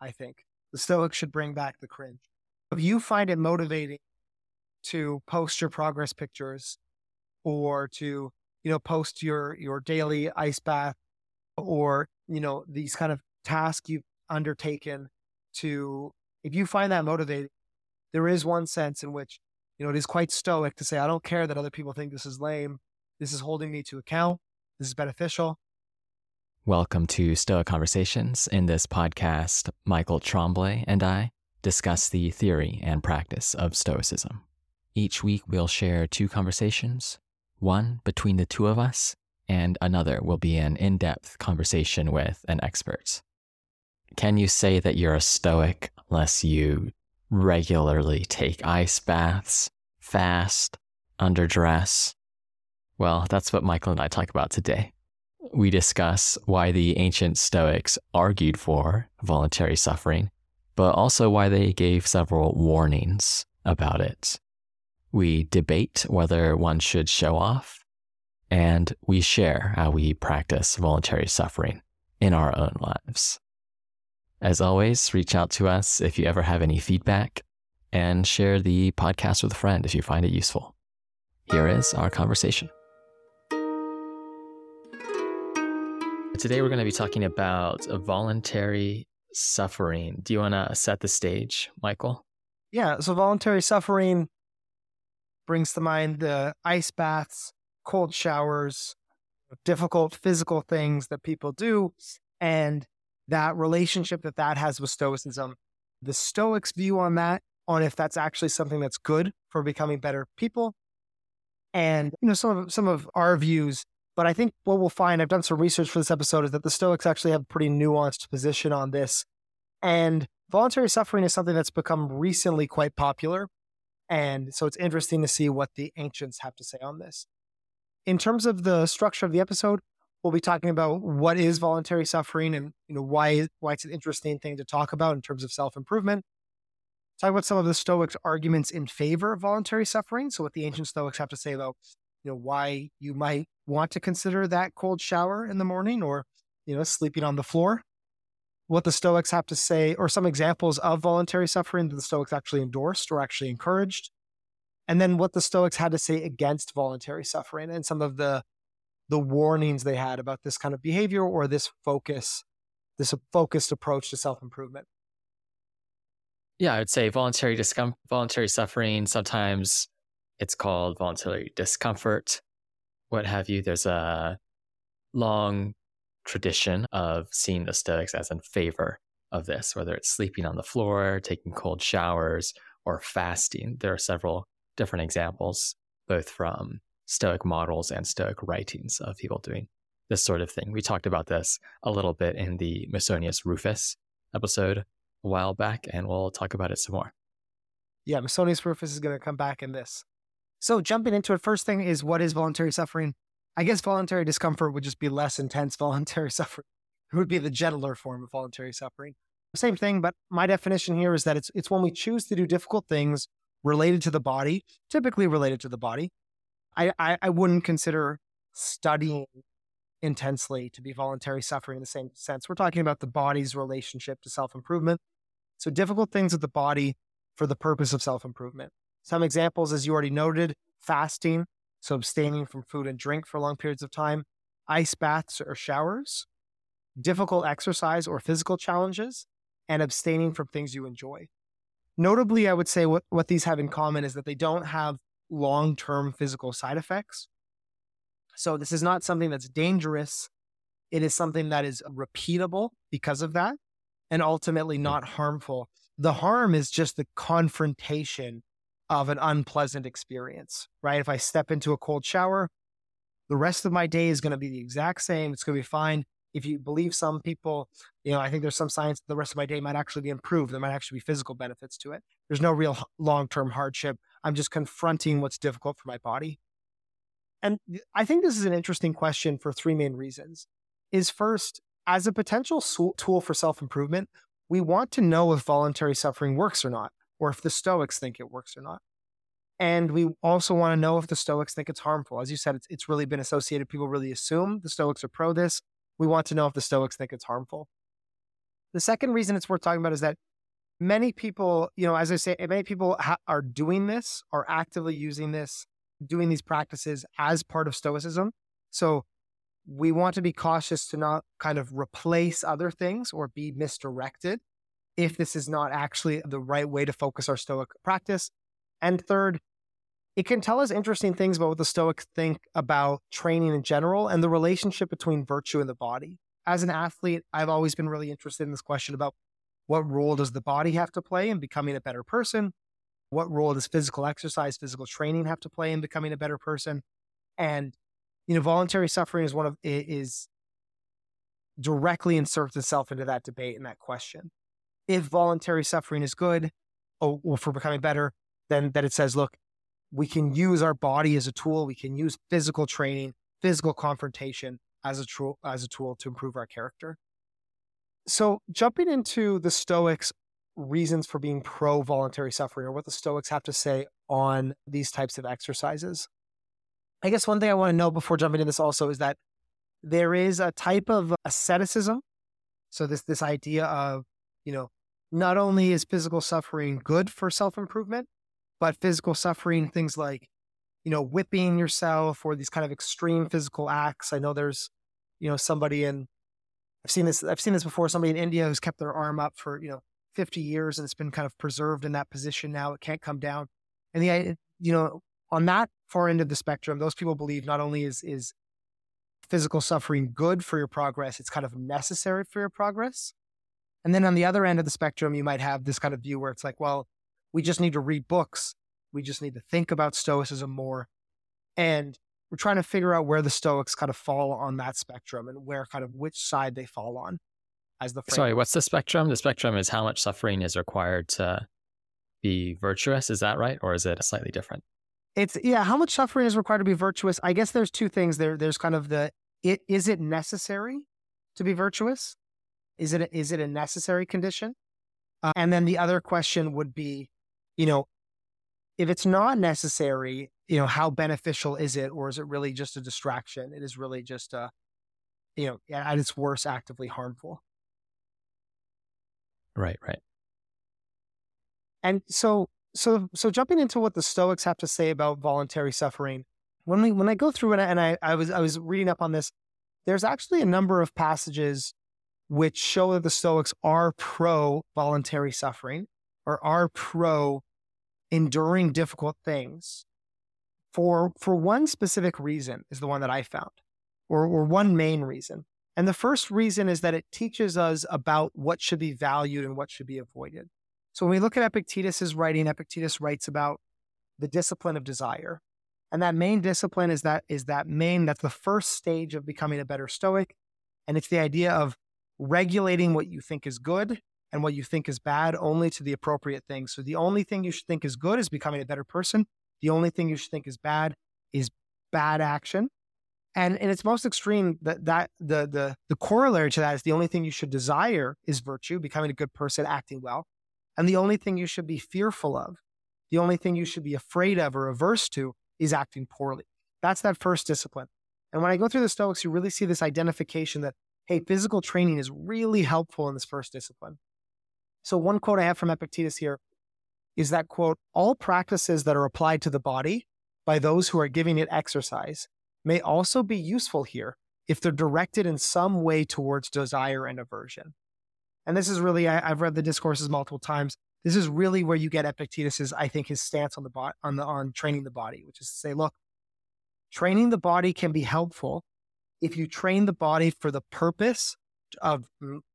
I think. The Stoics should bring back the cringe. If you find it motivating to post your progress pictures or to, you know, post your your daily ice bath or, you know, these kind of tasks you've undertaken to if you find that motivating, there is one sense in which, you know, it is quite stoic to say, I don't care that other people think this is lame. This is holding me to account. This is beneficial. Welcome to Stoa Conversations. In this podcast, Michael Tremblay and I discuss the theory and practice of Stoicism. Each week, we'll share two conversations, one between the two of us, and another will be an in depth conversation with an expert. Can you say that you're a Stoic unless you regularly take ice baths, fast, underdress? Well, that's what Michael and I talk about today we discuss why the ancient Stoics argued for voluntary suffering, but also why they gave several warnings about it. We debate whether one should show off, and we share how we practice voluntary suffering in our own lives. As always, reach out to us if you ever have any feedback and share the podcast with a friend if you find it useful. Here is our conversation. Today, we're going to be talking about voluntary suffering. Do you want to set the stage, Michael? Yeah. So, voluntary suffering brings to mind the ice baths, cold showers, difficult physical things that people do, and that relationship that that has with Stoicism. The Stoics' view on that, on if that's actually something that's good for becoming better people, and you know some of some of our views but I think what we'll find, I've done some research for this episode, is that the Stoics actually have a pretty nuanced position on this. And voluntary suffering is something that's become recently quite popular. And so it's interesting to see what the ancients have to say on this. In terms of the structure of the episode, we'll be talking about what is voluntary suffering and you know why why it's an interesting thing to talk about in terms of self-improvement. Talk about some of the Stoics' arguments in favor of voluntary suffering. So what the ancient Stoics have to say about you know why you might want to consider that cold shower in the morning or, you know, sleeping on the floor. What the Stoics have to say, or some examples of voluntary suffering that the Stoics actually endorsed or actually encouraged. And then what the Stoics had to say against voluntary suffering and some of the the warnings they had about this kind of behavior or this focus, this focused approach to self-improvement. Yeah, I would say voluntary voluntary suffering. Sometimes it's called voluntary discomfort what have you. There's a long tradition of seeing Stoics as in favor of this, whether it's sleeping on the floor, taking cold showers, or fasting. There are several different examples, both from Stoic models and Stoic writings of people doing this sort of thing. We talked about this a little bit in the Musonius Rufus episode a while back, and we'll talk about it some more. Yeah, Musonius Rufus is going to come back in this. So jumping into it, first thing is what is voluntary suffering? I guess voluntary discomfort would just be less intense voluntary suffering. It would be the gentler form of voluntary suffering. Same thing, but my definition here is that it's it's when we choose to do difficult things related to the body, typically related to the body. I, I, I wouldn't consider studying intensely to be voluntary suffering in the same sense. We're talking about the body's relationship to self improvement. So difficult things with the body for the purpose of self improvement. Some examples, as you already noted, fasting, so abstaining from food and drink for long periods of time, ice baths or showers, difficult exercise or physical challenges, and abstaining from things you enjoy. Notably, I would say what, what these have in common is that they don't have long term physical side effects. So, this is not something that's dangerous. It is something that is repeatable because of that and ultimately not harmful. The harm is just the confrontation of an unpleasant experience, right? If I step into a cold shower, the rest of my day is going to be the exact same. It's going to be fine. If you believe some people, you know, I think there's some science the rest of my day might actually be improved. There might actually be physical benefits to it. There's no real long term hardship. I'm just confronting what's difficult for my body. And I think this is an interesting question for three main reasons. Is first, as a potential tool for self improvement, we want to know if voluntary suffering works or not or if the Stoics think it works or not. And we also want to know if the Stoics think it's harmful. As you said, it's, it's really been associated. People really assume the Stoics are pro this. We want to know if the Stoics think it's harmful. The second reason it's worth talking about is that many people, you know, as I say, many people ha- are doing this, are actively using this, doing these practices as part of Stoicism. So we want to be cautious to not kind of replace other things or be misdirected if this is not actually the right way to focus our Stoic practice. And third, it can tell us interesting things about what the Stoics think about training in general and the relationship between virtue and the body. As an athlete, I've always been really interested in this question about what role does the body have to play in becoming a better person? What role does physical exercise, physical training have to play in becoming a better person? And you know, voluntary suffering is one of is directly inserts itself into that debate and that question. If voluntary suffering is good, oh, or, or for becoming better, then that it says, look, we can use our body as a tool. We can use physical training, physical confrontation as a tool as a tool to improve our character. So jumping into the Stoics' reasons for being pro voluntary suffering, or what the Stoics have to say on these types of exercises. I guess one thing I want to know before jumping into this also is that there is a type of asceticism. So this this idea of, you know, not only is physical suffering good for self-improvement, but physical suffering, things like, you know, whipping yourself or these kind of extreme physical acts. I know there's, you know, somebody in I've seen this I've seen this before, somebody in India who's kept their arm up for, you know, 50 years and it's been kind of preserved in that position now. It can't come down. And the you know, on that far end of the spectrum, those people believe not only is is physical suffering good for your progress, it's kind of necessary for your progress. And then on the other end of the spectrum, you might have this kind of view where it's like, well, we just need to read books. We just need to think about Stoicism more. And we're trying to figure out where the Stoics kind of fall on that spectrum and where kind of which side they fall on as the framework. Sorry, what's the spectrum? The spectrum is how much suffering is required to be virtuous. Is that right? Or is it slightly different? It's yeah, how much suffering is required to be virtuous? I guess there's two things there. There's kind of the it is it necessary to be virtuous? Is it a, is it a necessary condition? Uh, and then the other question would be, you know, if it's not necessary, you know, how beneficial is it, or is it really just a distraction? It is really just a, you know, at its worst, actively harmful. Right, right. And so so so jumping into what the Stoics have to say about voluntary suffering, when we when I go through it and I, I was I was reading up on this, there's actually a number of passages which show that the Stoics are pro voluntary suffering or are pro enduring difficult things for for one specific reason is the one that I found, or or one main reason. And the first reason is that it teaches us about what should be valued and what should be avoided. So when we look at Epictetus's writing, Epictetus writes about the discipline of desire. And that main discipline is that is that main that's the first stage of becoming a better stoic. And it's the idea of regulating what you think is good and what you think is bad only to the appropriate things. So the only thing you should think is good is becoming a better person. The only thing you should think is bad is bad action. And in its most extreme, that that the the the corollary to that is the only thing you should desire is virtue, becoming a good person, acting well. And the only thing you should be fearful of, the only thing you should be afraid of or averse to is acting poorly. That's that first discipline. And when I go through the Stoics, you really see this identification that, hey, physical training is really helpful in this first discipline. So, one quote I have from Epictetus here is that quote, all practices that are applied to the body by those who are giving it exercise may also be useful here if they're directed in some way towards desire and aversion. And this is really, I, have read the discourses multiple times. This is really where you get Epictetus's, I think, his stance on the bot on the on training the body, which is to say, look, training the body can be helpful if you train the body for the purpose of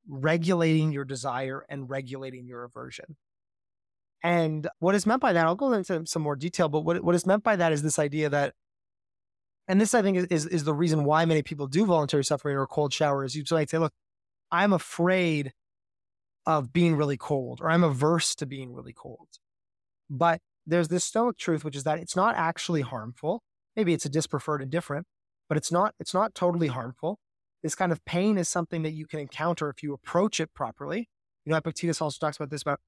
regulating your desire and regulating your aversion. And what is meant by that, I'll go into some more detail, but what, what is meant by that is this idea that, and this I think is, is, is the reason why many people do voluntary suffering or cold showers. You might say, look, I'm afraid of being really cold, or I'm averse to being really cold. But there's this stoic truth, which is that it's not actually harmful. Maybe it's a dispreferred indifferent, but it's not, it's not totally harmful. This kind of pain is something that you can encounter if you approach it properly. You know, Epictetus also talks about this about,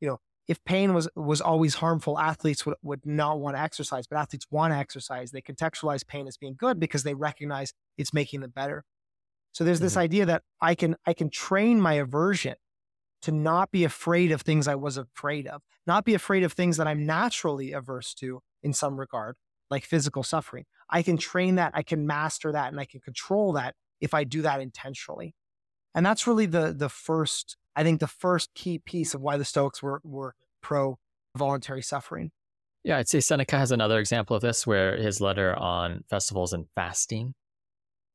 you know, if pain was was always harmful, athletes would, would not want to exercise, but athletes want to exercise. They contextualize pain as being good because they recognize it's making them better. So there's mm-hmm. this idea that I can I can train my aversion to not be afraid of things I was afraid of, not be afraid of things that I'm naturally averse to in some regard, like physical suffering. I can train that, I can master that, and I can control that if I do that intentionally. And that's really the the first, I think the first key piece of why the Stoics were were pro voluntary suffering. Yeah, I'd say Seneca has another example of this where his letter on festivals and fasting,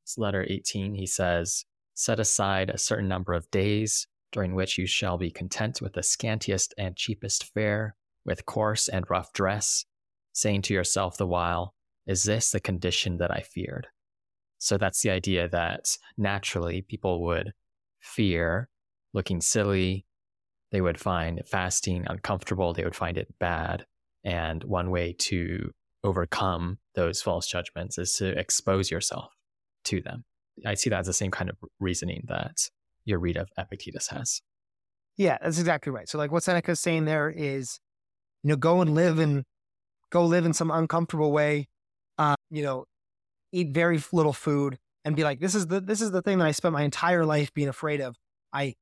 it's letter 18, he says, Set aside a certain number of days during which you shall be content with the scantiest and cheapest fare, with coarse and rough dress, saying to yourself the while, Is this the condition that I feared? So that's the idea that naturally people would fear looking silly. They would find fasting uncomfortable. They would find it bad. And one way to overcome those false judgments is to expose yourself to them. I see that as the same kind of reasoning that your read of Epictetus has. Yeah, that's exactly right. So like what Seneca is saying there is, you know, go and live and go live in some uncomfortable way, uh, you know, eat very little food and be like, this is the this is the thing that I spent my entire life being afraid of. I,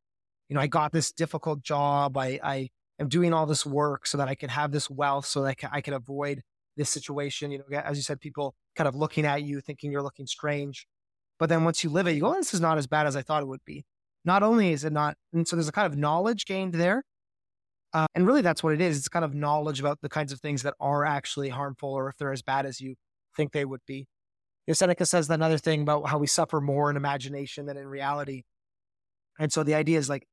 you know, I got this difficult job. I I am doing all this work so that I can have this wealth, so that I can, I can avoid this situation. You know, as you said, people kind of looking at you, thinking you're looking strange. But then once you live it, you go, oh, this is not as bad as I thought it would be. Not only is it not, and so there's a kind of knowledge gained there. Uh, and really, that's what it is. It's kind of knowledge about the kinds of things that are actually harmful or if they're as bad as you think they would be. You know, Seneca says another thing about how we suffer more in imagination than in reality. And so the idea is like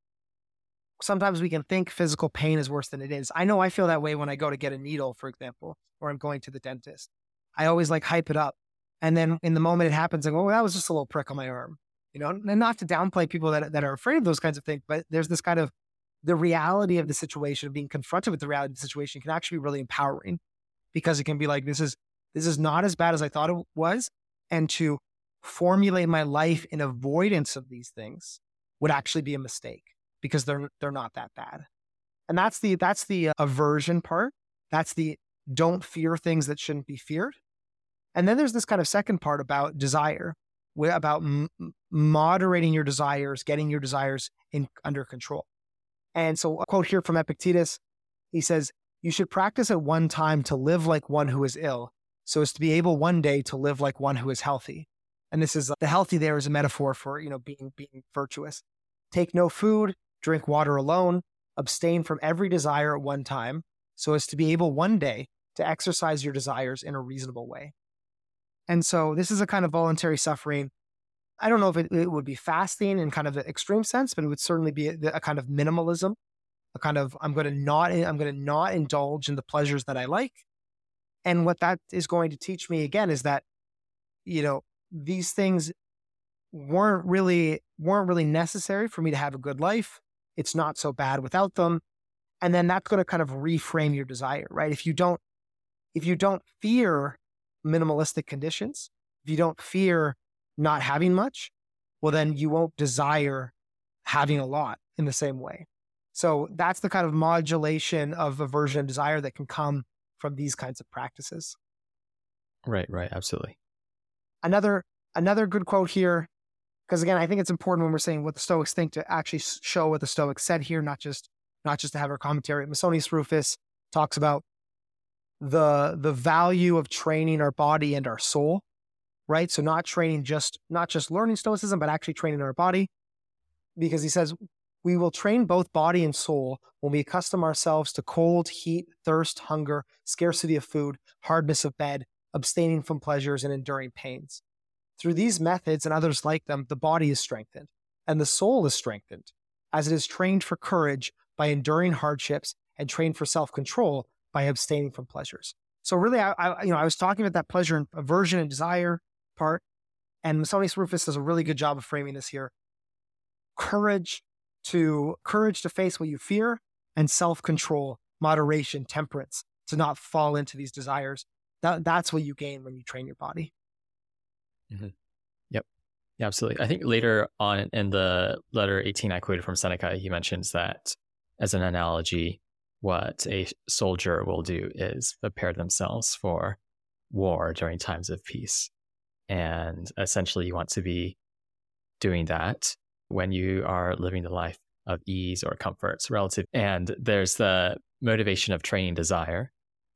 sometimes we can think physical pain is worse than it is. I know I feel that way when I go to get a needle, for example, or I'm going to the dentist. I always like hype it up. And then in the moment it happens, I go, oh, that was just a little prick on my arm you know, and not to downplay people that, that are afraid of those kinds of things, but there's this kind of the reality of the situation, of being confronted with the reality of the situation can actually be really empowering because it can be like, this is, this is not as bad as I thought it was. And to formulate my life in avoidance of these things would actually be a mistake because they're, they're not that bad. And that's the, that's the uh, aversion part. That's the don't fear things that shouldn't be feared. And then there's this kind of second part about desire, about m- moderating your desires, getting your desires in under control. And so, a quote here from Epictetus he says, You should practice at one time to live like one who is ill, so as to be able one day to live like one who is healthy. And this is the healthy there is a metaphor for, you know, being being virtuous. Take no food, drink water alone, abstain from every desire at one time, so as to be able one day to exercise your desires in a reasonable way. And so this is a kind of voluntary suffering I don't know if it, it, would be fasting in kind of the extreme sense, but it would certainly be a, a kind of minimalism, a kind of I'm going to not I'm going to not indulge in the pleasures that I like. And what that is going to teach me again is that, you know, these things weren't really weren't really necessary for me to have a good life. It's not so bad without them. And then that's going to kind of reframe your desire, right? If you don't if you don't fear minimalistic conditions, if you don't fear not having much, well, then you won't desire having a lot in the same way. So that's the kind of modulation of aversion and desire that can come from these kinds of practices. Right, right, absolutely. Another another good quote here, because again, I think it's important when we're saying what the Stoics think to actually show what the Stoics said here, not just not just to have our commentary. Musonius Rufus talks about the the value of training our body and our soul right? So not training just not just learning stoicism, but actually training our body. Because he says, we will train both body and soul when we accustom ourselves to cold, heat, thirst, hunger, scarcity of food, hardness of bed, abstaining from pleasures, and enduring pains. Through these methods and others like them, the body is strengthened, and the soul is strengthened, as it is trained for courage by enduring hardships and trained for self control by abstaining from pleasures. So really, I, I, you know, I was talking about that pleasure and aversion and desire, part. And Musonius Rufus does a really good job of framing this here. Courage to courage to face what you fear and self-control, moderation, temperance, to not fall into these desires. That, that's what you gain when you train your body. Mm-hmm. Yep. Yeah, absolutely. I think later on in the letter 18 I quoted from Seneca, he mentions that as an analogy, what a soldier will do is prepare themselves for war during times of peace. And essentially, you want to be doing that when you are living the life of ease or comforts relative. And there's the motivation of training desire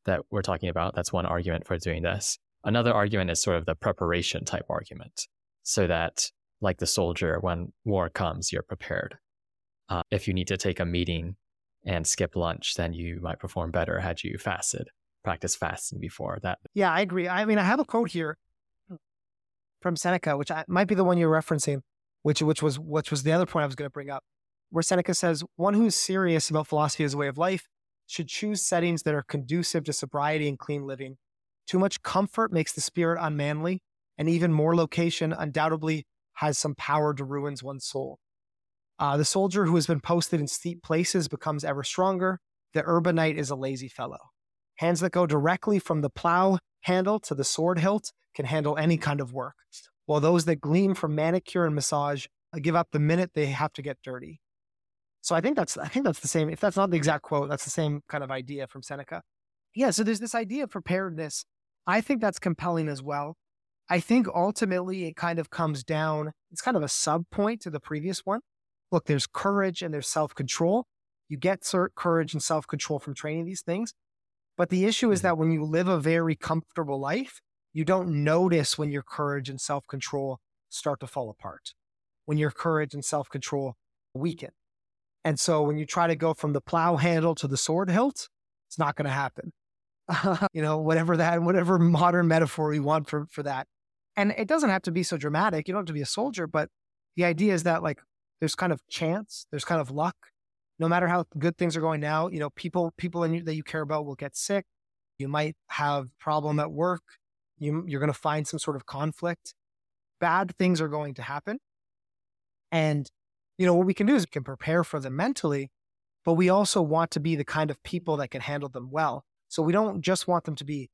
that we're talking about. That's one argument for doing this. Another argument is sort of the preparation type argument, so that, like the soldier, when war comes, you're prepared. Uh, if you need to take a meeting and skip lunch, then you might perform better had you fasted, practice fasting before that. Yeah, I agree. I mean, I have a quote here from Seneca, which I, might be the one you're referencing, which which was which was the other point I was going to bring up, where Seneca says, "One who is serious about philosophy as a way of life should choose settings that are conducive to sobriety and clean living. Too much comfort makes the spirit unmanly, and even more location undoubtedly has some power to ruin one's soul. Uh, the soldier who has been posted in steep places becomes ever stronger. The urbanite is a lazy fellow. Hands that go directly from the plow handle to the sword hilt can handle any kind of work, while those that gleam from manicure and massage uh, give up the minute they have to get dirty. So I think that's I think that's the same. If that's not the exact quote, that's the same kind of idea from Seneca. Yeah. So there's this idea of preparedness. I think that's compelling as well. I think ultimately it kind of comes down. It's kind of a sub point to the previous one. Look, there's courage and there's self control. You get courage and self control from training these things. But the issue is mm-hmm. that when you live a very comfortable life, you don't notice when your courage and self control start to fall apart, when your courage and self control weaken. And so when you try to go from the plow handle to the sword hilt, it's not going to happen. you know, whatever that, whatever modern metaphor you want for, for that. And it doesn't have to be so dramatic. You don't have to be a soldier, but the idea is that like there's kind of chance, there's kind of luck. No matter how good things are going now, you know, people, people in you, that you care about will get sick. You might have problem at work. You, you're going to find some sort of conflict. Bad things are going to happen. And you know, what we can do is we can prepare for them mentally, but we also want to be the kind of people that can handle them well. So we don't just want them to be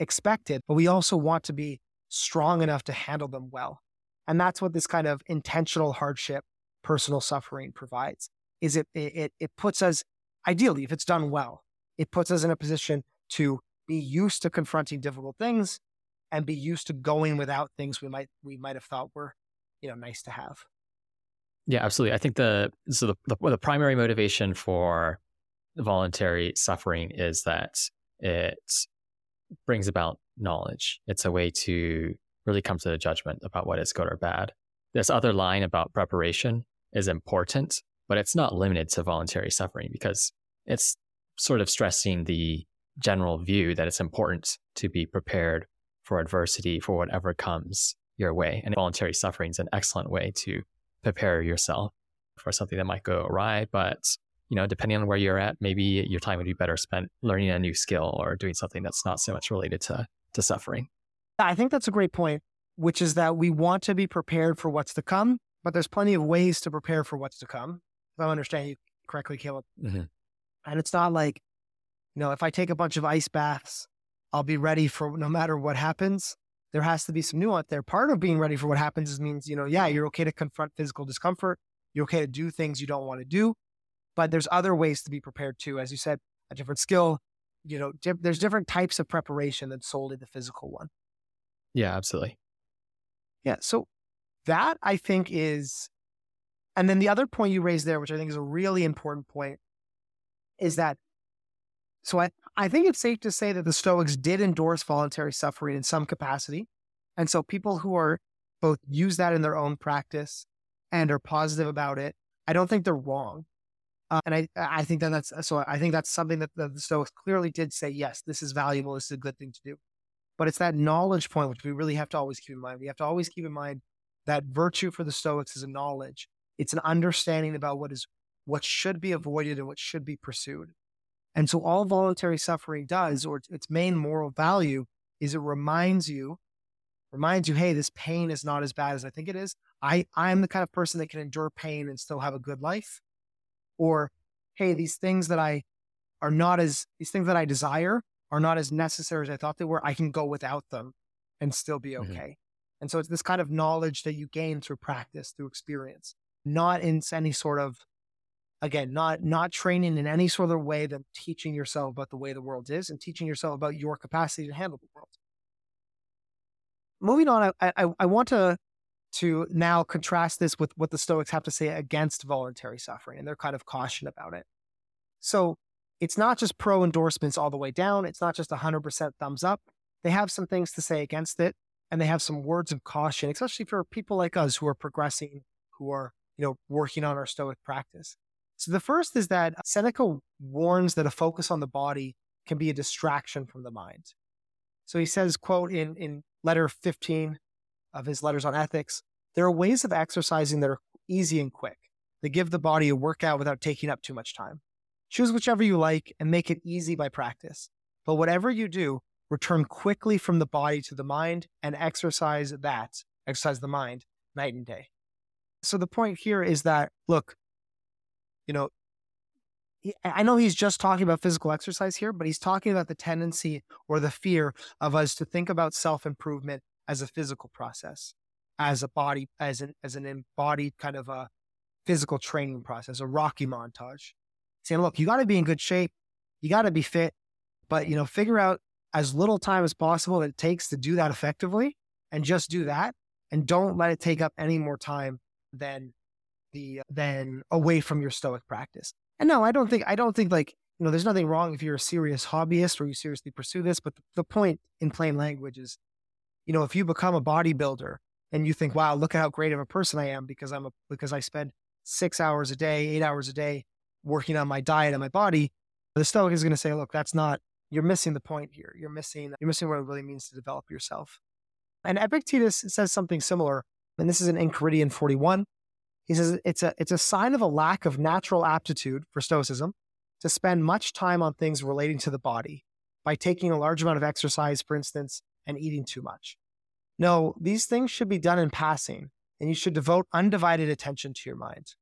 expected, but we also want to be strong enough to handle them well. And that's what this kind of intentional hardship, personal suffering provides. Is it it it puts us ideally, if it's done well, it puts us in a position to be used to confronting difficult things and be used to going without things we might we might have thought were, you know, nice to have. Yeah, absolutely. I think the so the, the, the primary motivation for voluntary suffering is that it brings about knowledge. It's a way to really come to the judgment about what is good or bad. This other line about preparation is important, but it's not limited to voluntary suffering because it's sort of stressing the general view that it's important to be prepared for adversity, for whatever comes your way. And voluntary suffering is an excellent way to prepare yourself for something that might go awry. But, you know, depending on where you're at, maybe your time would be better spent learning a new skill or doing something that's not so much related to, to suffering. I think that's a great point, which is that we want to be prepared for what's to come, but there's plenty of ways to prepare for what's to come. If I understand you correctly, Caleb. Mm-hmm. And it's not like, you know, if I take a bunch of ice baths, I'll be ready for no matter what happens there has to be some nuance there. Part of being ready for what happens is means, you know, yeah, you're okay to confront physical discomfort. You're okay to do things you don't want to do, but there's other ways to be prepared too. As you said, a different skill, you know, di- there's different types of preparation than solely the physical one. Yeah, absolutely. Yeah. So that I think is, and then the other point you raised there, which I think is a really important point, is that so I, I think it's safe to say that the Stoics did endorse voluntary suffering in some capacity. And so people who are both use that in their own practice and are positive about it, I don't think they're wrong. Uh, and I, I think that that's so. I think that's something that the Stoics clearly did say. Yes, this is valuable. This is a good thing to do. But it's that knowledge point which we really have to always keep in mind. We have to always keep in mind that virtue for the Stoics is a knowledge. It's an understanding about what is what should be avoided and what should be pursued. And so all voluntary suffering does, or its main moral value, is it reminds you, reminds you, hey, this pain is not as bad as I think it is. I, I'm the kind of person that can endure pain and still have a good life. Or, hey, these things that I are not as, these things that I desire are not as necessary as I thought they were. I can go without them and still be mm-hmm. okay. Mm-hmm. And so it's this kind of knowledge that you gain through practice, through experience, not in any sort of again not not training in any sort of way than teaching yourself about the way the world is and teaching yourself about your capacity to handle the world moving on i i, I want to to now contrast this with what the Stoics have to say against voluntary suffering and their kind of caution about it. So it's not just pro endorsements all the way down. It's not just 100% thumbs up. They have some things to say against it and they have some words of caution, especially for people like us who are progressing, who are, you know, working on our Stoic practice. So the first is that Seneca warns that a focus on the body can be a distraction from the mind. So he says, quote, in, in letter 15 of his letters on ethics, there are ways of exercising that are easy and quick. They give the body a workout without taking up too much time. Choose whichever you like and make it easy by practice. But whatever you do, return quickly from the body to the mind and exercise that, exercise the mind night and day. So the point here is that, look, you know, I know he's just talking about physical exercise here, but he's talking about the tendency or the fear of us to think about self improvement as a physical process, as a body, as an as an embodied kind of a physical training process, a Rocky montage. Saying, look, you got to be in good shape, you got to be fit, but you know, figure out as little time as possible that it takes to do that effectively, and just do that, and don't let it take up any more time than the uh, than away from your Stoic practice. And no, I don't think I don't think like you know, there's nothing wrong if you're a serious hobbyist or you seriously pursue this. But the point in plain language is, you know, if you become a bodybuilder and you think, wow, look at how great of a person I am because I'm a because I spend six hours a day, eight hours a day working on my diet and my body, the Stoic is going to say, look, that's not you're missing the point here. You're missing you're missing what it really means to develop yourself. And Epictetus says something similar, and this is in Enchiridion 41. He says it's a it's a sign of a lack of natural aptitude for stoicism to spend much time on things relating to the body by taking a large amount of exercise, for instance, and eating too much. No, these things should be done in passing, and you should devote undivided attention to your mind.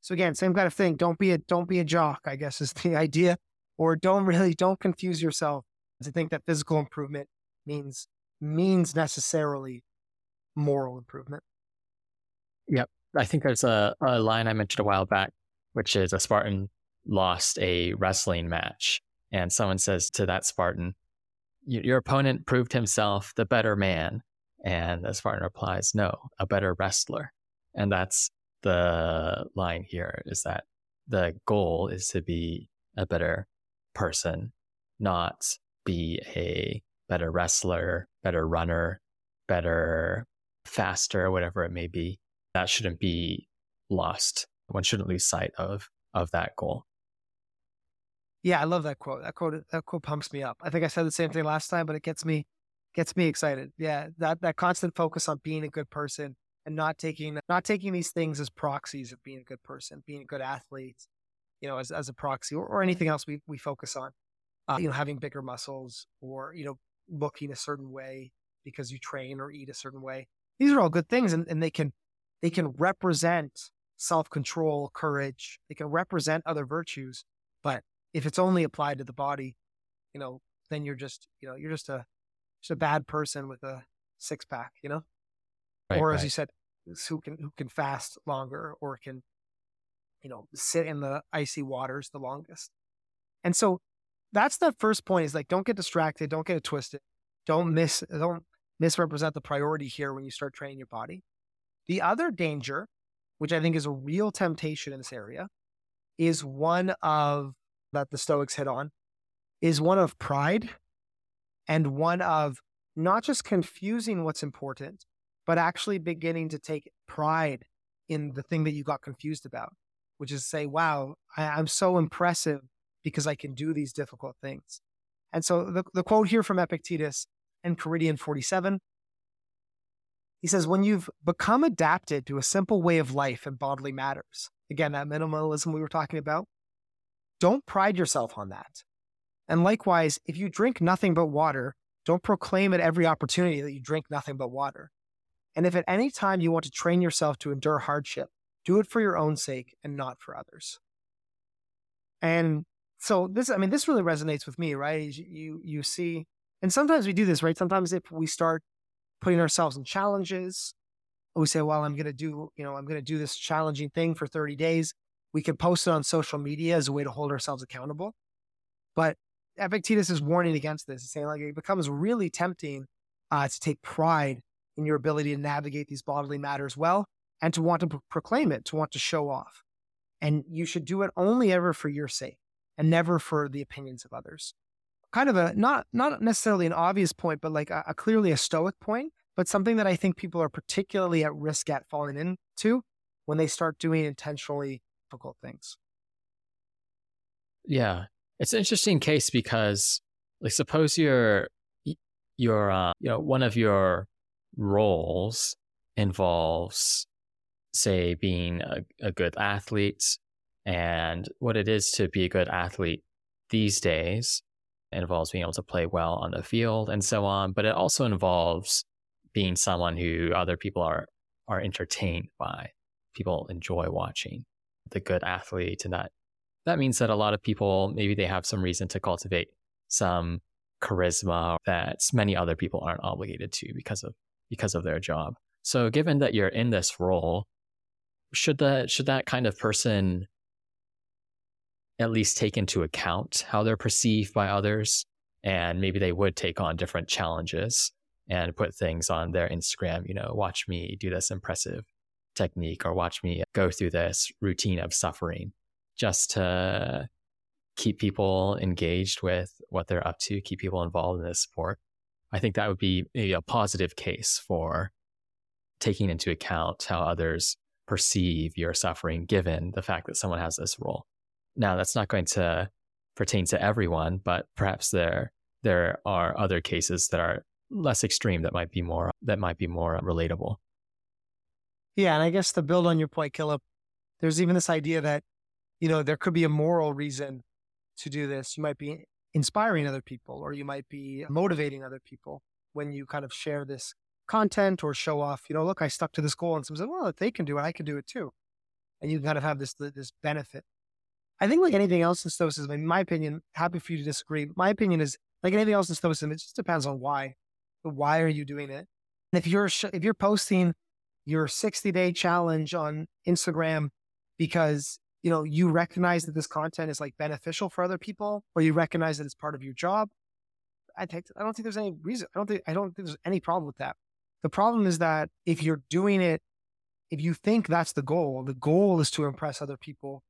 So again, same kind of thing. Don't be a don't be a jock, I guess is the idea. Or don't really don't confuse yourself to think that physical improvement means means necessarily moral improvement. Yep. I think there's a, a line I mentioned a while back, which is a Spartan lost a wrestling match. And someone says to that Spartan, Your opponent proved himself the better man. And the Spartan replies, No, a better wrestler. And that's the line here is that the goal is to be a better person, not be a better wrestler, better runner, better faster, whatever it may be that shouldn't be lost. One shouldn't lose sight of of that goal. Yeah, I love that quote. That quote that quote pumps me up. I think I said the same thing last time, but it gets me gets me excited. Yeah, that that constant focus on being a good person and not taking not taking these things as proxies of being a good person, being a good athlete, you know, as as a proxy or, or anything else we we focus on. Uh, you know, having bigger muscles or you know looking a certain way because you train or eat a certain way. These are all good things, and, and they can they can represent self control, courage. They can represent other virtues. But if it's only applied to the body, you know, then you're just, you know, you're just a, just a bad person with a six pack, you know? Right, or as right. you said, who can, who can fast longer or can, you know, sit in the icy waters the longest. And so that's the first point is like, don't get distracted. Don't get it twisted. Don't miss, don't misrepresent the priority here when you start training your body. The other danger, which I think is a real temptation in this area, is one of that the Stoics hit on, is one of pride and one of not just confusing what's important, but actually beginning to take pride in the thing that you got confused about, which is say, wow, I, am so impressive because I can do these difficult things. And so the, the quote here from Epictetus Enchiridion 47 he says, when you've become adapted to a simple way of life and bodily matters, again, that minimalism we were talking about, don't pride yourself on that. And likewise, if you drink nothing but water, don't proclaim at every opportunity that you drink nothing but water. And if at any time you want to train yourself to endure hardship, do it for your own sake and not for others. And so this, I mean, this really resonates with me, right? You, you see, and sometimes we do this, right? Sometimes if we start putting ourselves in challenges. We say, well, I'm going to do, you know, I'm going to do this challenging thing for 30 days. We can post it on social media as a way to hold ourselves accountable. But Epictetus is warning against this, He's saying like it becomes really tempting uh, to take pride in your ability to navigate these bodily matters well and to want to proclaim it, to want to show off. And you should do it only ever for your sake and never for the opinions of others. Kind of a not not necessarily an obvious point, but like a, a clearly a stoic point, but something that I think people are particularly at risk at falling into when they start doing intentionally difficult things. Yeah, it's an interesting case because, like, suppose you're you're uh, you know one of your roles involves, say, being a, a good athlete, and what it is to be a good athlete these days involves being able to play well on the field and so on, but it also involves being someone who other people are are entertained by. People enjoy watching the good athlete and that that means that a lot of people maybe they have some reason to cultivate some charisma that many other people aren't obligated to because of because of their job. So given that you're in this role, should that should that kind of person at least take into account how they're perceived by others and maybe they would take on different challenges and put things on their Instagram, you know, watch me do this impressive technique or watch me go through this routine of suffering just to keep people engaged with what they're up to, keep people involved in this sport. I think that would be maybe a positive case for taking into account how others perceive your suffering given the fact that someone has this role. Now, that's not going to pertain to everyone, but perhaps there there are other cases that are less extreme that might be more that might be more relatable. Yeah, and I guess to build on your point, Caleb, there's even this idea that you know, there could be a moral reason to do this. You might be inspiring other people or you might be motivating other people when you kind of share this content or show off, you know, look, I stuck to this goal and someone said, well, if they can do it, I can do it too. And you kind of have this, this benefit. I think like anything else in Stoicism, in my opinion, happy for you to disagree. My opinion is like anything else in Stoicism, it just depends on why. Why are you doing it? And if you're, if you're posting your 60 day challenge on Instagram because you know, you recognize that this content is like beneficial for other people, or you recognize that it's part of your job. I take, I don't think there's any reason. I don't think, I don't think there's any problem with that. The problem is that if you're doing it, if you think that's the goal, the goal is to impress other people.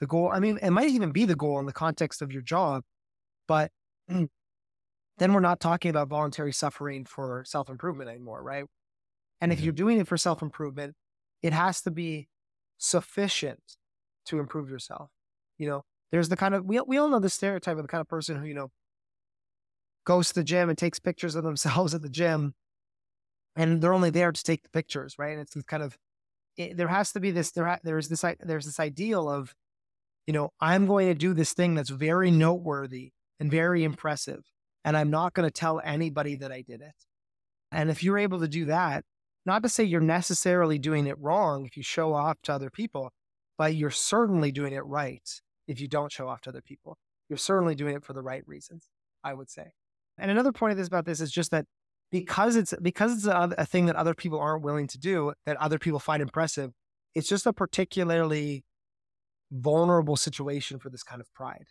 The goal, I mean, it might even be the goal in the context of your job, but then we're not talking about voluntary suffering for self improvement anymore, right? And if mm-hmm. you're doing it for self improvement, it has to be sufficient to improve yourself. You know, there's the kind of we we all know the stereotype of the kind of person who you know goes to the gym and takes pictures of themselves at the gym, and they're only there to take the pictures, right? And it's kind of it, there has to be this there there's this there's this ideal of you know I'm going to do this thing that's very noteworthy and very impressive, and I'm not going to tell anybody that I did it. And if you're able to do that, not to say you're necessarily doing it wrong if you show off to other people, but you're certainly doing it right if you don't show off to other people. You're certainly doing it for the right reasons, I would say. And another point of this about this is just that because it's because it's a, a thing that other people aren't willing to do, that other people find impressive, it's just a particularly vulnerable situation for this kind of pride.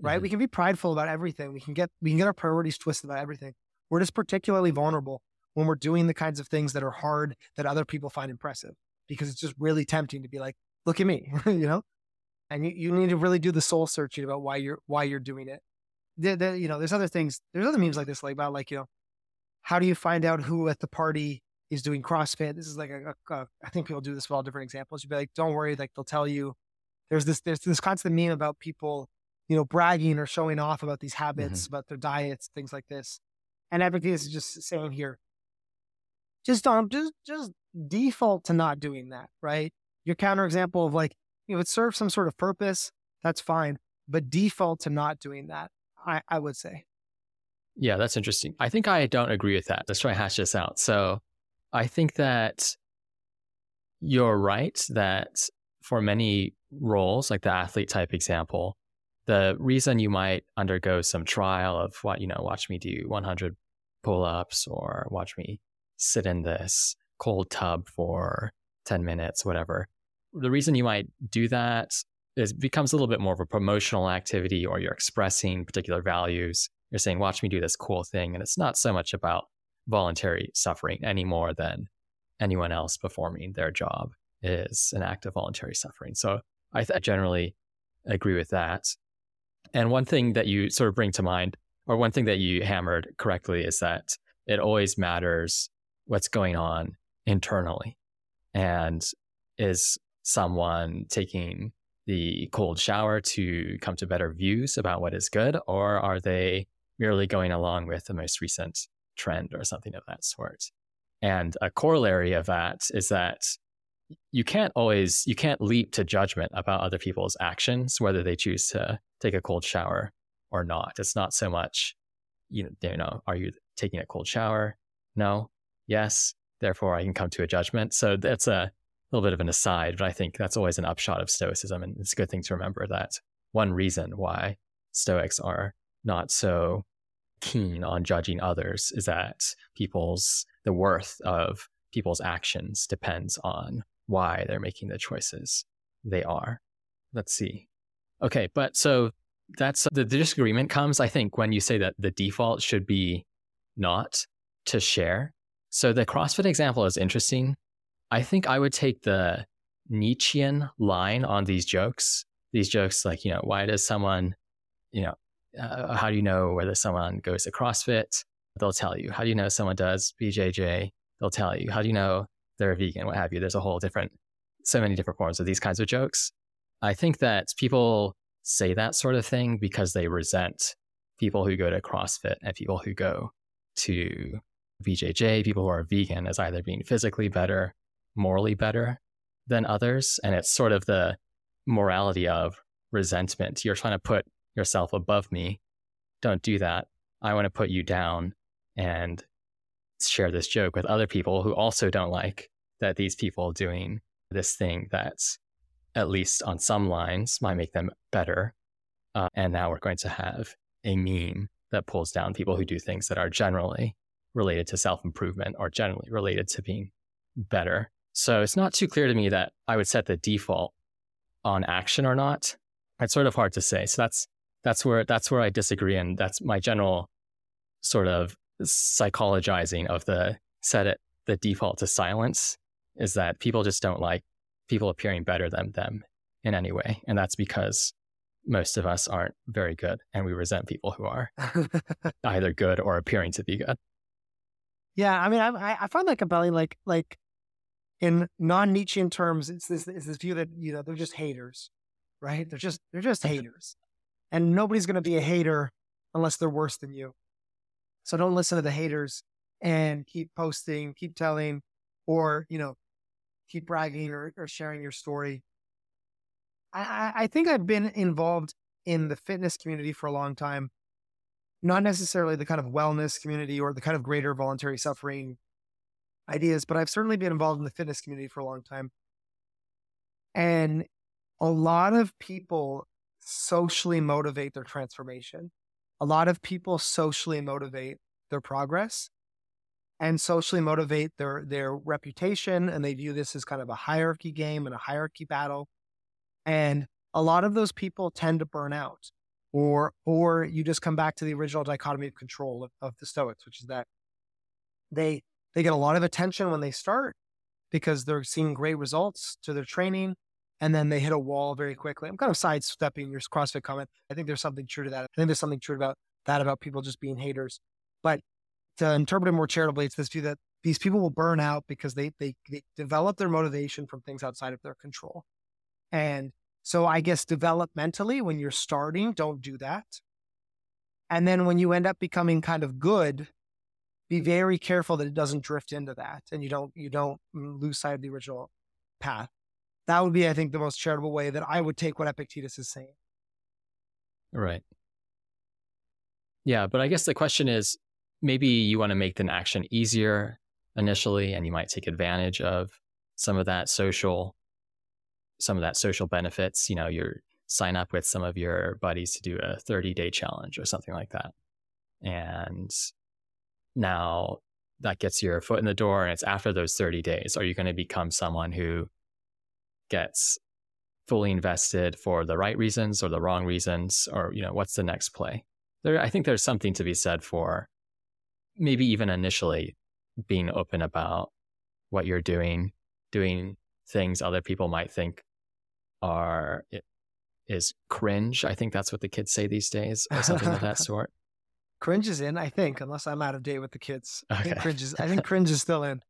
Right? Mm-hmm. We can be prideful about everything. We can get we can get our priorities twisted about everything. We're just particularly vulnerable when we're doing the kinds of things that are hard that other people find impressive because it's just really tempting to be like, look at me, you know? And you, you need to really do the soul searching about why you're why you're doing it. The, the, you know, there's other things, there's other memes like this, like about like, you know, how do you find out who at the party is doing CrossFit? This is like a, a, a I think people do this with all different examples. You'd be like, don't worry, like they'll tell you. There's this there's this constant meme about people, you know, bragging or showing off about these habits, mm-hmm. about their diets, things like this. And everything is just saying here, just don't just just default to not doing that, right? your counterexample of like, you know, it serves some sort of purpose, that's fine. But default to not doing that, I, I would say. Yeah, that's interesting. I think I don't agree with that. Let's try to hash this out. So I think that you're right that for many roles, like the athlete type example, the reason you might undergo some trial of what, you know, watch me do 100 pull ups or watch me sit in this cold tub for 10 minutes, whatever, the reason you might do that is becomes a little bit more of a promotional activity or you're expressing particular values. You're saying, watch me do this cool thing. And it's not so much about voluntary suffering any more than anyone else performing their job is an act of voluntary suffering. So I th- generally agree with that. And one thing that you sort of bring to mind, or one thing that you hammered correctly, is that it always matters what's going on internally. And is someone taking the cold shower to come to better views about what is good, or are they merely going along with the most recent trend or something of that sort? And a corollary of that is that you can't always you can't leap to judgment about other people's actions whether they choose to take a cold shower or not. It's not so much you know, you know are you taking a cold shower? No. Yes. Therefore i can come to a judgment. So that's a little bit of an aside but i think that's always an upshot of stoicism and it's a good thing to remember that one reason why stoics are not so keen on judging others is that people's the worth of people's actions depends on why they're making the choices they are. Let's see. Okay, but so that's the disagreement comes, I think, when you say that the default should be not to share. So the CrossFit example is interesting. I think I would take the Nietzschean line on these jokes. These jokes, like, you know, why does someone, you know, uh, how do you know whether someone goes to CrossFit? They'll tell you. How do you know someone does BJJ? They'll tell you. How do you know they're a vegan, what have you. There's a whole different, so many different forms of these kinds of jokes. I think that people say that sort of thing because they resent people who go to CrossFit and people who go to BJJ, people who are vegan as either being physically better, morally better than others. And it's sort of the morality of resentment. You're trying to put yourself above me. Don't do that. I want to put you down and share this joke with other people who also don't like that these people doing this thing that's at least on some lines might make them better. Uh, and now we're going to have a meme that pulls down people who do things that are generally related to self improvement or generally related to being better. So it's not too clear to me that I would set the default on action or not. It's sort of hard to say. So that's that's where that's where I disagree, and that's my general sort of psychologizing of the set it the default to silence is that people just don't like people appearing better than them in any way. And that's because most of us aren't very good and we resent people who are either good or appearing to be good. Yeah, I mean, I I find that compelling. Like like in non Nietzschean terms, it's this it's this view that you know they're just haters, right? They're just they're just haters, and nobody's going to be a hater unless they're worse than you. So don't listen to the haters and keep posting, keep telling, or, you know, keep bragging or, or sharing your story. I, I think I've been involved in the fitness community for a long time, not necessarily the kind of wellness community or the kind of greater voluntary suffering ideas, but I've certainly been involved in the fitness community for a long time. And a lot of people socially motivate their transformation a lot of people socially motivate their progress and socially motivate their their reputation and they view this as kind of a hierarchy game and a hierarchy battle. And a lot of those people tend to burn out or or you just come back to the original dichotomy of control of, of the stoics which is that they they get a lot of attention when they start because they're seeing great results to their training and then they hit a wall very quickly. I'm kind of sidestepping your CrossFit comment. I think there's something true to that. I think there's something true about that about people just being haters. But to interpret it more charitably, it's this view that these people will burn out because they, they, they develop their motivation from things outside of their control. And so I guess developmentally, when you're starting, don't do that. And then when you end up becoming kind of good, be very careful that it doesn't drift into that and you don't you don't mm, lose sight of the original path. That would be, I think, the most charitable way that I would take what Epictetus is saying. Right. Yeah, but I guess the question is maybe you want to make the action easier initially, and you might take advantage of some of that social, some of that social benefits. You know, you sign up with some of your buddies to do a 30 day challenge or something like that. And now that gets your foot in the door, and it's after those 30 days. Are you going to become someone who gets fully invested for the right reasons or the wrong reasons or you know what's the next play there i think there's something to be said for maybe even initially being open about what you're doing, doing things other people might think are is cringe. I think that's what the kids say these days, or something of that sort. Cringe is in, I think, unless I'm out of date with the kids. I think cringe is. I think cringe is still in.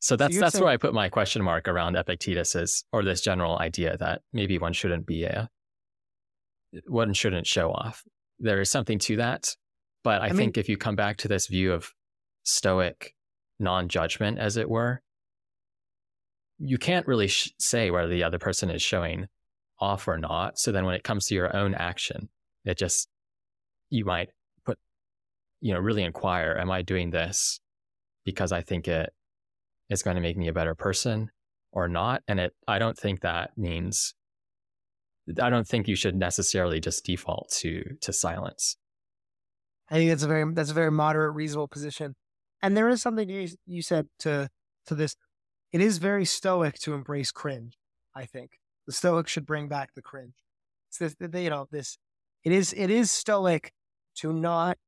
So that's so that's saying... where I put my question mark around Epictetus is, or this general idea that maybe one shouldn't be a one shouldn't show off. There is something to that, but I, I think mean, if you come back to this view of stoic non-judgment, as it were, you can't really sh- say whether the other person is showing off or not. So then when it comes to your own action, it just, you might put, you know, really inquire, am I doing this because I think it is going to make me a better person or not? And it, I don't think that means, I don't think you should necessarily just default to, to silence. I think that's a very, that's a very moderate, reasonable position. And there is something you, you said to, to this. It is very stoic to embrace cringe, I think. The Stoics should bring back the cringe. It's this, you know, this. It is it is Stoic to not,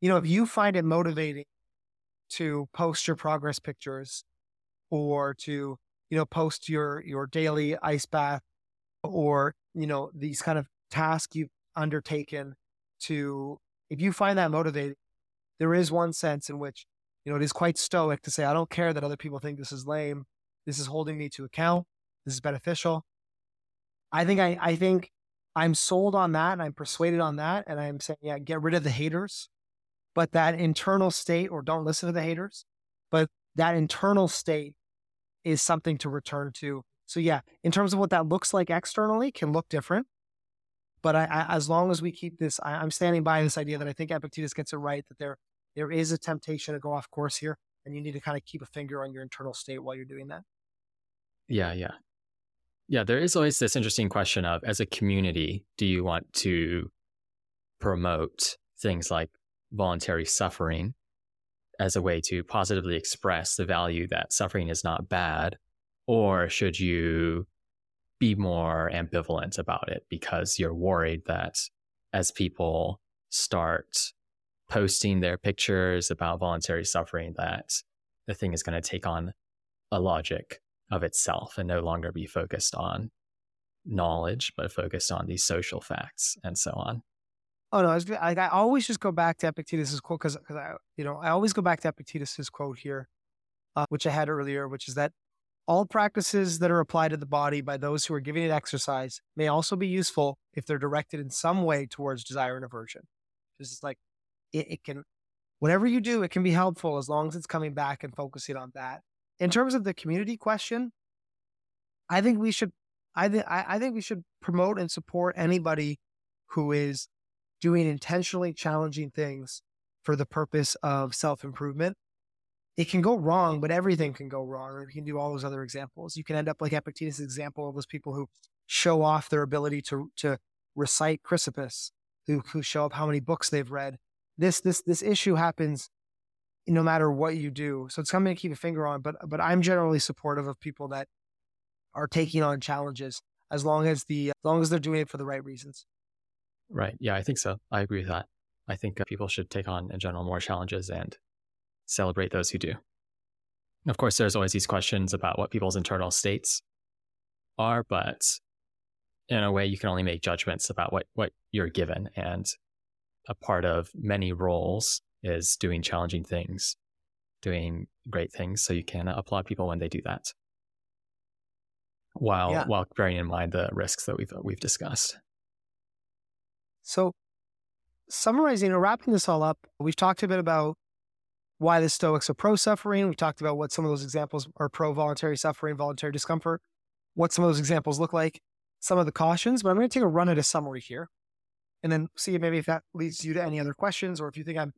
you know, if you find it motivating to post your progress pictures, or to you know post your your daily ice bath, or you know these kind of tasks you've undertaken to if you find that motivating, there is one sense in which you know it is quite stoic to say I don't care that other people think this is lame. This is holding me to account. This is beneficial. I think I, I think I'm sold on that and I'm persuaded on that. And I'm saying, yeah, get rid of the haters, but that internal state, or don't listen to the haters, but that internal state is something to return to. So yeah, in terms of what that looks like externally, can look different. But I, I, as long as we keep this, I, I'm standing by this idea that I think Epictetus gets it right that there there is a temptation to go off course here, and you need to kind of keep a finger on your internal state while you're doing that. Yeah, yeah. Yeah, there is always this interesting question of as a community, do you want to promote things like voluntary suffering as a way to positively express the value that suffering is not bad? Or should you be more ambivalent about it because you're worried that as people start posting their pictures about voluntary suffering, that the thing is going to take on a logic of itself and no longer be focused on knowledge, but focused on these social facts and so on. Oh no, I, I always just go back to Epictetus's quote because I, you know, I always go back to Epictetus's quote here, uh, which I had earlier, which is that all practices that are applied to the body by those who are giving it exercise may also be useful if they're directed in some way towards desire and aversion. Just like it, it can, whatever you do, it can be helpful as long as it's coming back and focusing on that in terms of the community question, I think we should I think I think we should promote and support anybody who is doing intentionally challenging things for the purpose of self improvement. It can go wrong, but everything can go wrong. You can do all those other examples. You can end up like Epictetus' example of those people who show off their ability to to recite Chrysippus, who who show up how many books they've read. This this this issue happens no matter what you do. So it's something to keep a finger on. But but I'm generally supportive of people that are taking on challenges as long as the as long as they're doing it for the right reasons. Right. Yeah, I think so. I agree with that. I think uh, people should take on in general more challenges and celebrate those who do. Of course, there's always these questions about what people's internal states are, but in a way, you can only make judgments about what, what you're given. And a part of many roles is doing challenging things, doing great things. So you can applaud people when they do that, while yeah. while bearing in mind the risks that we've we've discussed. So, summarizing or wrapping this all up, we've talked a bit about why the Stoics are pro suffering. We've talked about what some of those examples are pro voluntary suffering, voluntary discomfort, what some of those examples look like, some of the cautions. But I'm going to take a run at a summary here and then see maybe if that leads you to any other questions or if you think I'm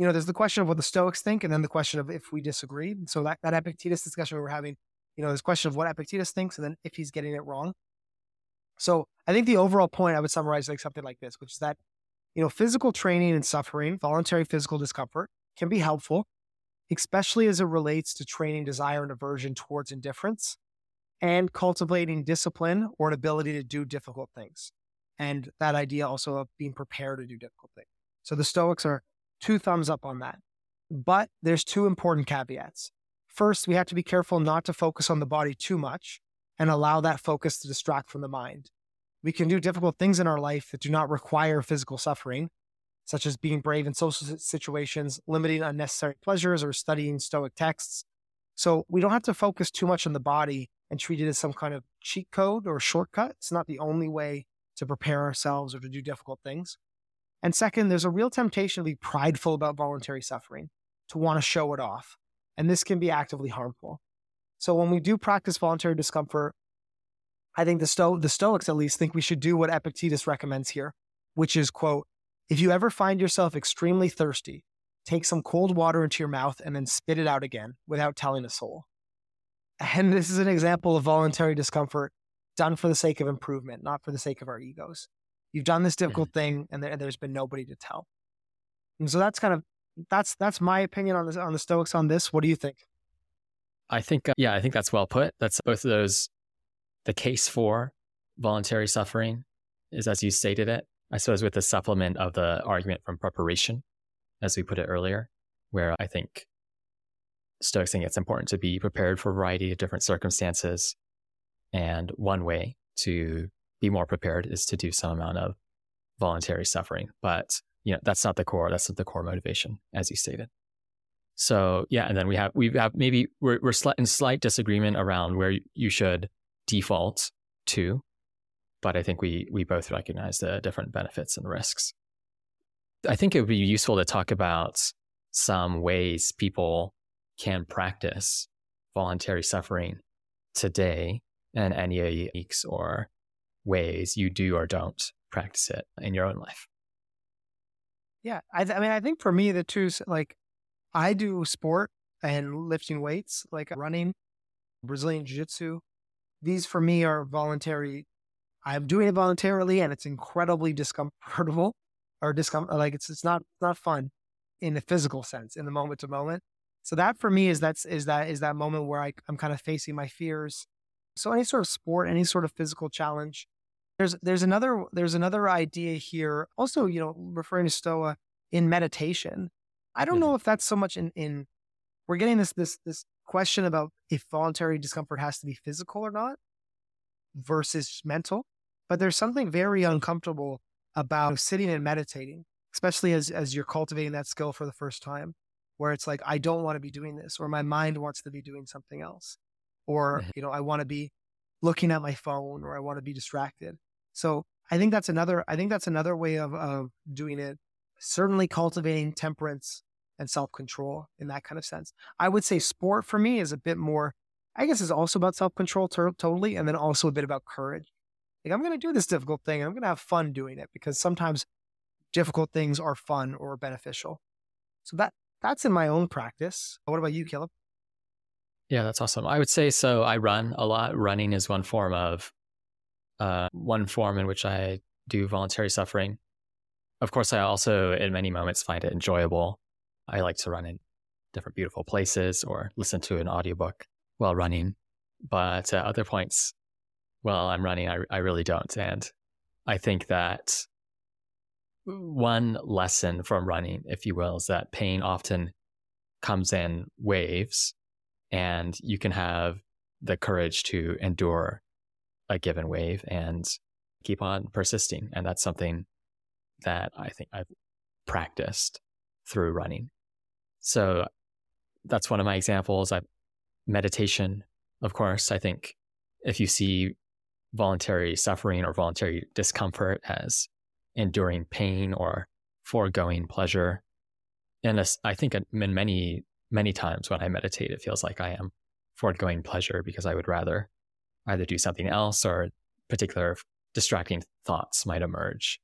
you know, there's the question of what the Stoics think, and then the question of if we disagree. So that, that Epictetus discussion we are having, you know, this question of what Epictetus thinks, and then if he's getting it wrong. So I think the overall point I would summarize like something like this, which is that, you know, physical training and suffering, voluntary physical discomfort can be helpful, especially as it relates to training desire and aversion towards indifference and cultivating discipline or an ability to do difficult things. And that idea also of being prepared to do difficult things. So the Stoics are two thumbs up on that. But there's two important caveats. First, we have to be careful not to focus on the body too much and allow that focus to distract from the mind. We can do difficult things in our life that do not require physical suffering, such as being brave in social situations, limiting unnecessary pleasures, or studying Stoic texts. So we don't have to focus too much on the body and treat it as some kind of cheat code or shortcut. It's not the only way to prepare ourselves or to do difficult things. And second, there's a real temptation to be prideful about voluntary suffering, to want to show it off. And this can be actively harmful. So when we do practice voluntary discomfort, I think the, Sto- the Stoics at least think we should do what Epictetus recommends here, which is, quote, if you ever find yourself extremely thirsty, take some cold water into your mouth and then spit it out again without telling a soul. And this is an example of voluntary discomfort done for the sake of improvement, not for the sake of our egos. You've done this difficult mm-hmm. thing and there, there's been nobody to tell. And so that's kind of that's that's my opinion on this on the Stoics on this. What do you think? I think uh, yeah, I think that's well put. That's both of those the case for voluntary suffering is as you stated it. I suppose with the supplement of the argument from preparation, as we put it earlier, where I think Stoics think it's important to be prepared for a variety of different circumstances. And one way to be more prepared is to do some amount of voluntary suffering. But you know, that's not the core. That's not the core motivation, as you stated. So yeah, and then we have we have maybe we're we're in slight disagreement around where you should default to, but I think we we both recognize the different benefits and risks. I think it would be useful to talk about some ways people can practice voluntary suffering today and any weeks or ways you do or don't practice it in your own life. Yeah, I, th- I mean, I think for me, the two, like, I do sport and lifting weights, like running, Brazilian Jiu Jitsu. These for me are voluntary. I'm doing it voluntarily, and it's incredibly discomfortable, or discomfort. Like it's it's not not fun in the physical sense, in the moment to moment. So that for me is that's is that is that moment where I, I'm kind of facing my fears. So any sort of sport, any sort of physical challenge, there's there's another there's another idea here. Also, you know, referring to Stoa in meditation. I don't mm-hmm. know if that's so much in in we're getting this this this question about if voluntary discomfort has to be physical or not versus mental. But there's something very uncomfortable about sitting and meditating, especially as as you're cultivating that skill for the first time, where it's like I don't want to be doing this, or my mind wants to be doing something else, or mm-hmm. you know I want to be looking at my phone, or I want to be distracted. So I think that's another I think that's another way of of doing it. Certainly cultivating temperance and self-control in that kind of sense. I would say sport for me is a bit more I guess is also about self-control ter- totally and then also a bit about courage. Like I'm going to do this difficult thing and I'm going to have fun doing it because sometimes difficult things are fun or beneficial. So that that's in my own practice. What about you, Caleb? Yeah, that's awesome. I would say so. I run a lot. Running is one form of uh, one form in which I do voluntary suffering. Of course, I also, in many moments, find it enjoyable. I like to run in different beautiful places or listen to an audiobook while running. But at other points, while I'm running, I, I really don't. And I think that one lesson from running, if you will, is that pain often comes in waves and you can have the courage to endure a given wave and keep on persisting. And that's something that I think I've practiced through running. So that's one of my examples. I meditation, of course. I think if you see voluntary suffering or voluntary discomfort as enduring pain or foregoing pleasure, and I think in many many times when I meditate, it feels like I am foregoing pleasure because I would rather either do something else or particular distracting thoughts might emerge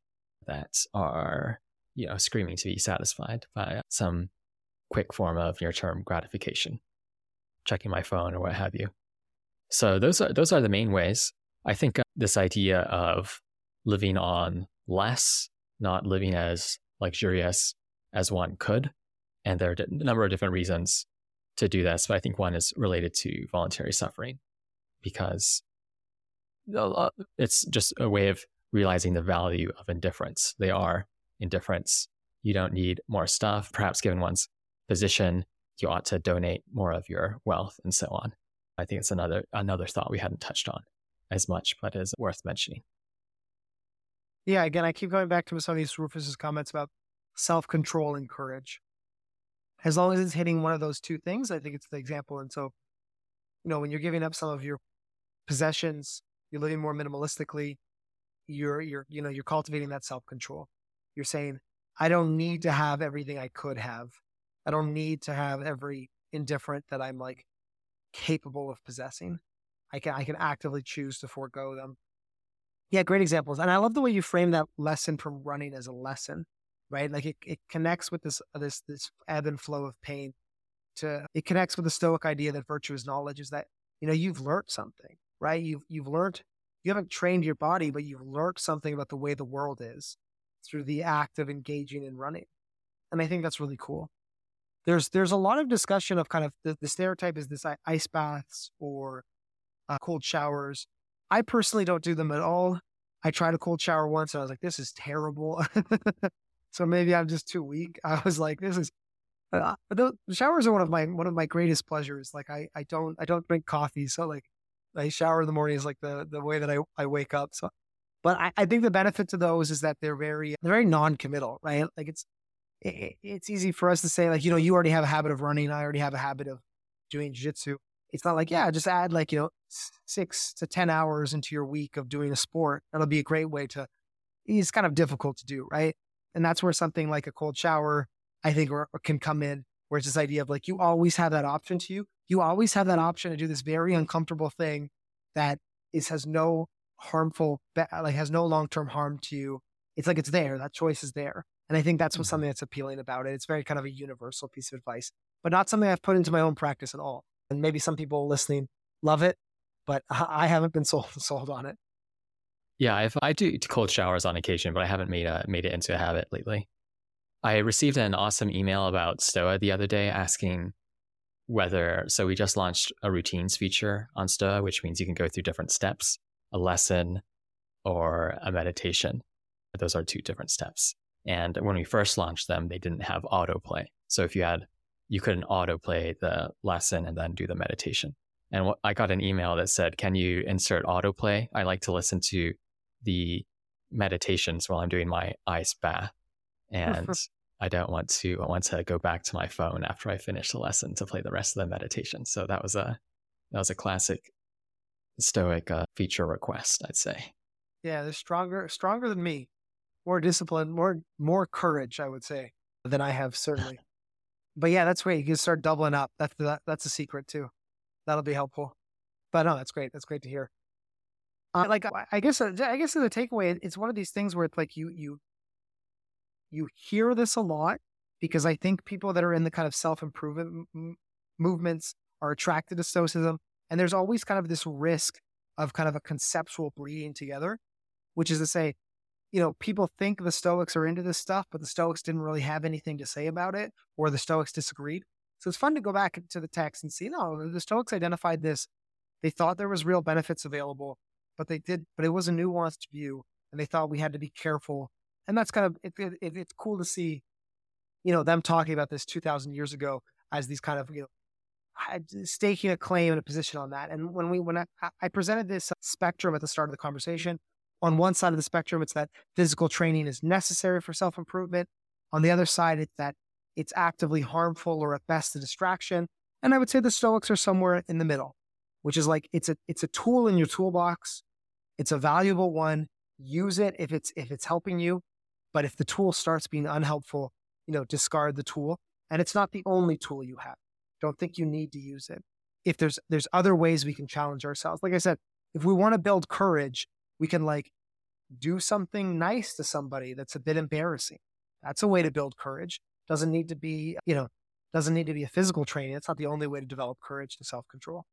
that are, you know, screaming to be satisfied by some quick form of near-term gratification, checking my phone or what have you. So those are those are the main ways. I think uh, this idea of living on less, not living as luxurious as one could, and there are a number of different reasons to do this, but I think one is related to voluntary suffering because it's just a way of realizing the value of indifference. They are indifference. You don't need more stuff. Perhaps given one's position, you ought to donate more of your wealth and so on. I think it's another another thought we hadn't touched on as much, but is worth mentioning. Yeah, again, I keep going back to some of these Rufus's comments about self-control and courage. As long as it's hitting one of those two things, I think it's the example. And so, you know, when you're giving up some of your possessions, you're living more minimalistically, you're you're you know, you're cultivating that self-control. You're saying, I don't need to have everything I could have. I don't need to have every indifferent that I'm like capable of possessing. I can I can actively choose to forego them. Yeah, great examples. And I love the way you frame that lesson from running as a lesson, right? Like it, it connects with this uh, this this ebb and flow of pain. To it connects with the Stoic idea that virtue is knowledge, is that you know you've learned something, right? You've you've learned you haven't trained your body, but you've learned something about the way the world is through the act of engaging in running. And I think that's really cool. There's there's a lot of discussion of kind of the, the stereotype is this ice baths or uh, cold showers. I personally don't do them at all. I tried a cold shower once and I was like, this is terrible. so maybe I'm just too weak. I was like, this is. Uh, the showers are one of my one of my greatest pleasures. Like I I don't I don't drink coffee, so like I shower in the morning is like the the way that I I wake up. So but I, I think the benefit to those is that they're very they're very non-committal, right? Like it's it, it's easy for us to say like you know you already have a habit of running, I already have a habit of doing jiu-jitsu. It's not like yeah, just add like you know six to ten hours into your week of doing a sport. That'll be a great way to. It's kind of difficult to do, right? And that's where something like a cold shower, I think, or, or can come in, where it's this idea of like you always have that option to you. You always have that option to do this very uncomfortable thing that is has no harmful, like has no long term harm to you. It's like it's there. That choice is there. And I think that's what mm-hmm. something that's appealing about it. It's very kind of a universal piece of advice, but not something I've put into my own practice at all. And maybe some people listening love it, but I haven't been sold sold on it. Yeah, if I do cold showers on occasion, but I haven't made a made it into a habit lately. I received an awesome email about Stoa the other day asking whether so we just launched a routines feature on Stoa, which means you can go through different steps a lesson or a meditation. Those are two different steps. And when we first launched them, they didn't have autoplay. So if you had, you couldn't autoplay the lesson and then do the meditation. And I got an email that said, Can you insert autoplay? I like to listen to the meditations while I'm doing my ice bath. And I don't want to, I want to go back to my phone after I finish the lesson to play the rest of the meditation. So that was a, that was a classic stoic uh, feature request, I'd say. Yeah, they're stronger, stronger than me, more discipline, more more courage, I would say, than I have certainly. but yeah, that's great. You can start doubling up. That's that, that's a secret too. That'll be helpful. But no, that's great. That's great to hear. Uh, like I guess, uh, I guess as a takeaway, it's one of these things where it's like you you you hear this a lot because I think people that are in the kind of self improvement m- movements are attracted to stoicism and there's always kind of this risk of kind of a conceptual bleeding together, which is to say, you know, people think the Stoics are into this stuff, but the Stoics didn't really have anything to say about it, or the Stoics disagreed. So it's fun to go back to the text and see, no, the Stoics identified this. They thought there was real benefits available, but they did, but it was a nuanced view, and they thought we had to be careful. And that's kind of it, it, it's cool to see, you know, them talking about this two thousand years ago as these kind of you know staking a claim and a position on that. And when we when I, I presented this spectrum at the start of the conversation, on one side of the spectrum, it's that physical training is necessary for self improvement. On the other side, it's that it's actively harmful or at best a distraction. And I would say the Stoics are somewhere in the middle, which is like it's a it's a tool in your toolbox. It's a valuable one. Use it if it's if it's helping you. But if the tool starts being unhelpful, you know, discard the tool. And it's not the only tool you have. Don't think you need to use it. If there's there's other ways we can challenge ourselves. Like I said, if we want to build courage, we can like do something nice to somebody that's a bit embarrassing. That's a way to build courage. Doesn't need to be, you know, doesn't need to be a physical training. It's not the only way to develop courage and self control.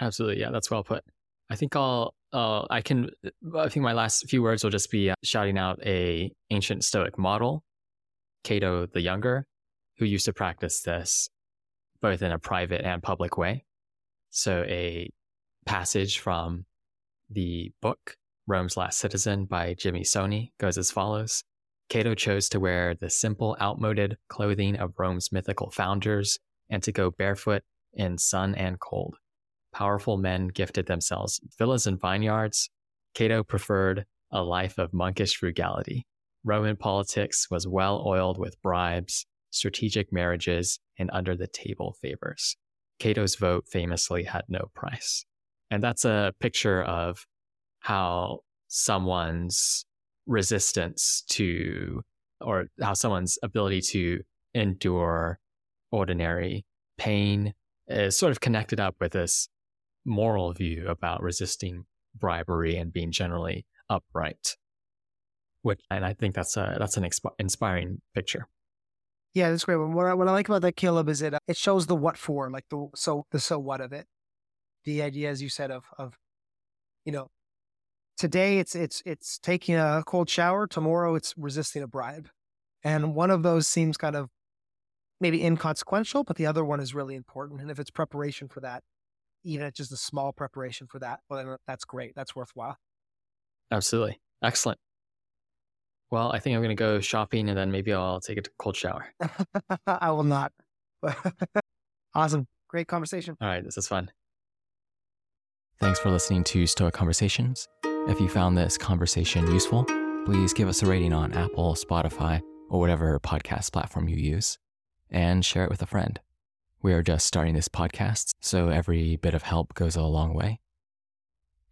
Absolutely. Yeah, that's well put. I think I'll, uh, I can, I think my last few words will just be uh, shouting out a ancient Stoic model, Cato the Younger, who used to practice this both in a private and public way. So, a passage from the book Rome's Last Citizen by Jimmy Soni goes as follows Cato chose to wear the simple, outmoded clothing of Rome's mythical founders and to go barefoot in sun and cold. Powerful men gifted themselves villas and vineyards. Cato preferred a life of monkish frugality. Roman politics was well oiled with bribes, strategic marriages, and under the table favors. Cato's vote famously had no price. And that's a picture of how someone's resistance to, or how someone's ability to endure ordinary pain is sort of connected up with this moral view about resisting bribery and being generally upright. Which, and I think that's a that's an inspiring picture. Yeah, that's great. What I, what I like about that Caleb is it uh, it shows the what for, like the so the so what of it. The idea, as you said, of of you know, today it's it's it's taking a cold shower. Tomorrow it's resisting a bribe, and one of those seems kind of maybe inconsequential, but the other one is really important. And if it's preparation for that, even if it's just a small preparation for that, well, then uh, that's great. That's worthwhile. Absolutely. Excellent. Well, I think I'm going to go shopping and then maybe I'll take a cold shower. I will not. awesome. Great conversation. All right. This is fun. Thanks for listening to Stoa Conversations. If you found this conversation useful, please give us a rating on Apple, Spotify, or whatever podcast platform you use, and share it with a friend. We are just starting this podcast, so every bit of help goes a long way.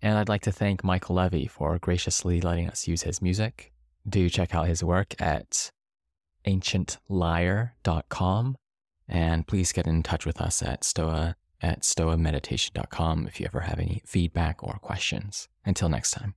And I'd like to thank Michael Levy for graciously letting us use his music. Do check out his work at ancientlyre.com. And please get in touch with us at stoa at stoameditation.com if you ever have any feedback or questions. Until next time.